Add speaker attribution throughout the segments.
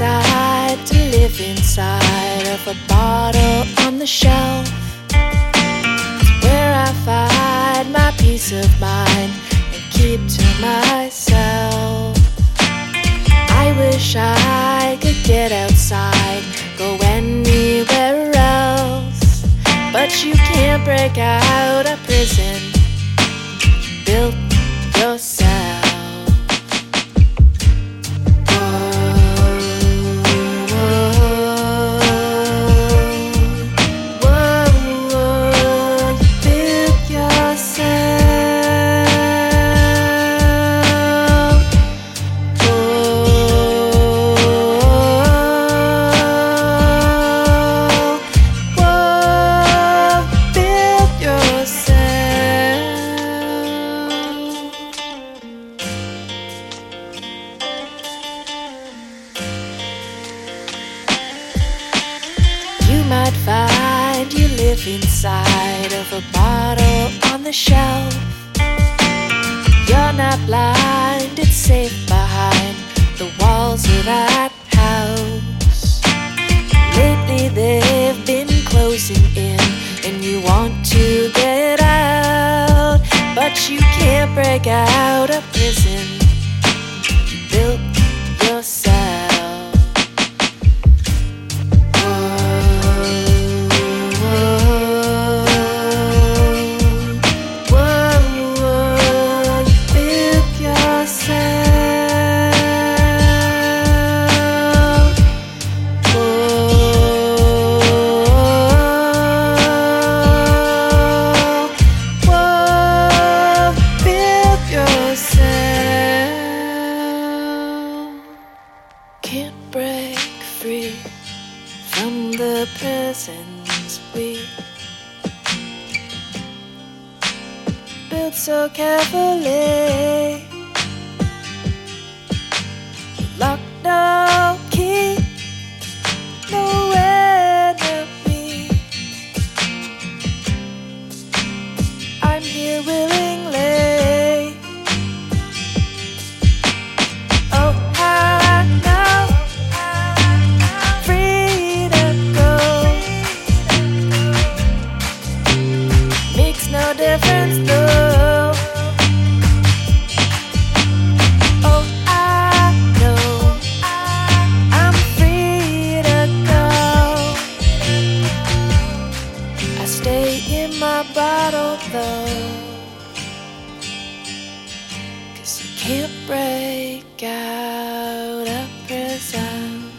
Speaker 1: live inside of a bottle on the shelf. It's where I find my peace of mind and keep to myself. I wish I could get outside, live inside of a bottle on the shelf. You're not blind, it's safe behind the walls of that house. Lately they've been closing in, and you want to get out, but you can't break out of prison. From the prisons we built so carefully. Locked no key, no enemy. I'm here willingly. No difference though. Oh, I know I'm free to go. I stay in my bottle though. Cause you can't break out of prison.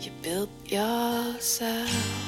Speaker 1: You built yourself.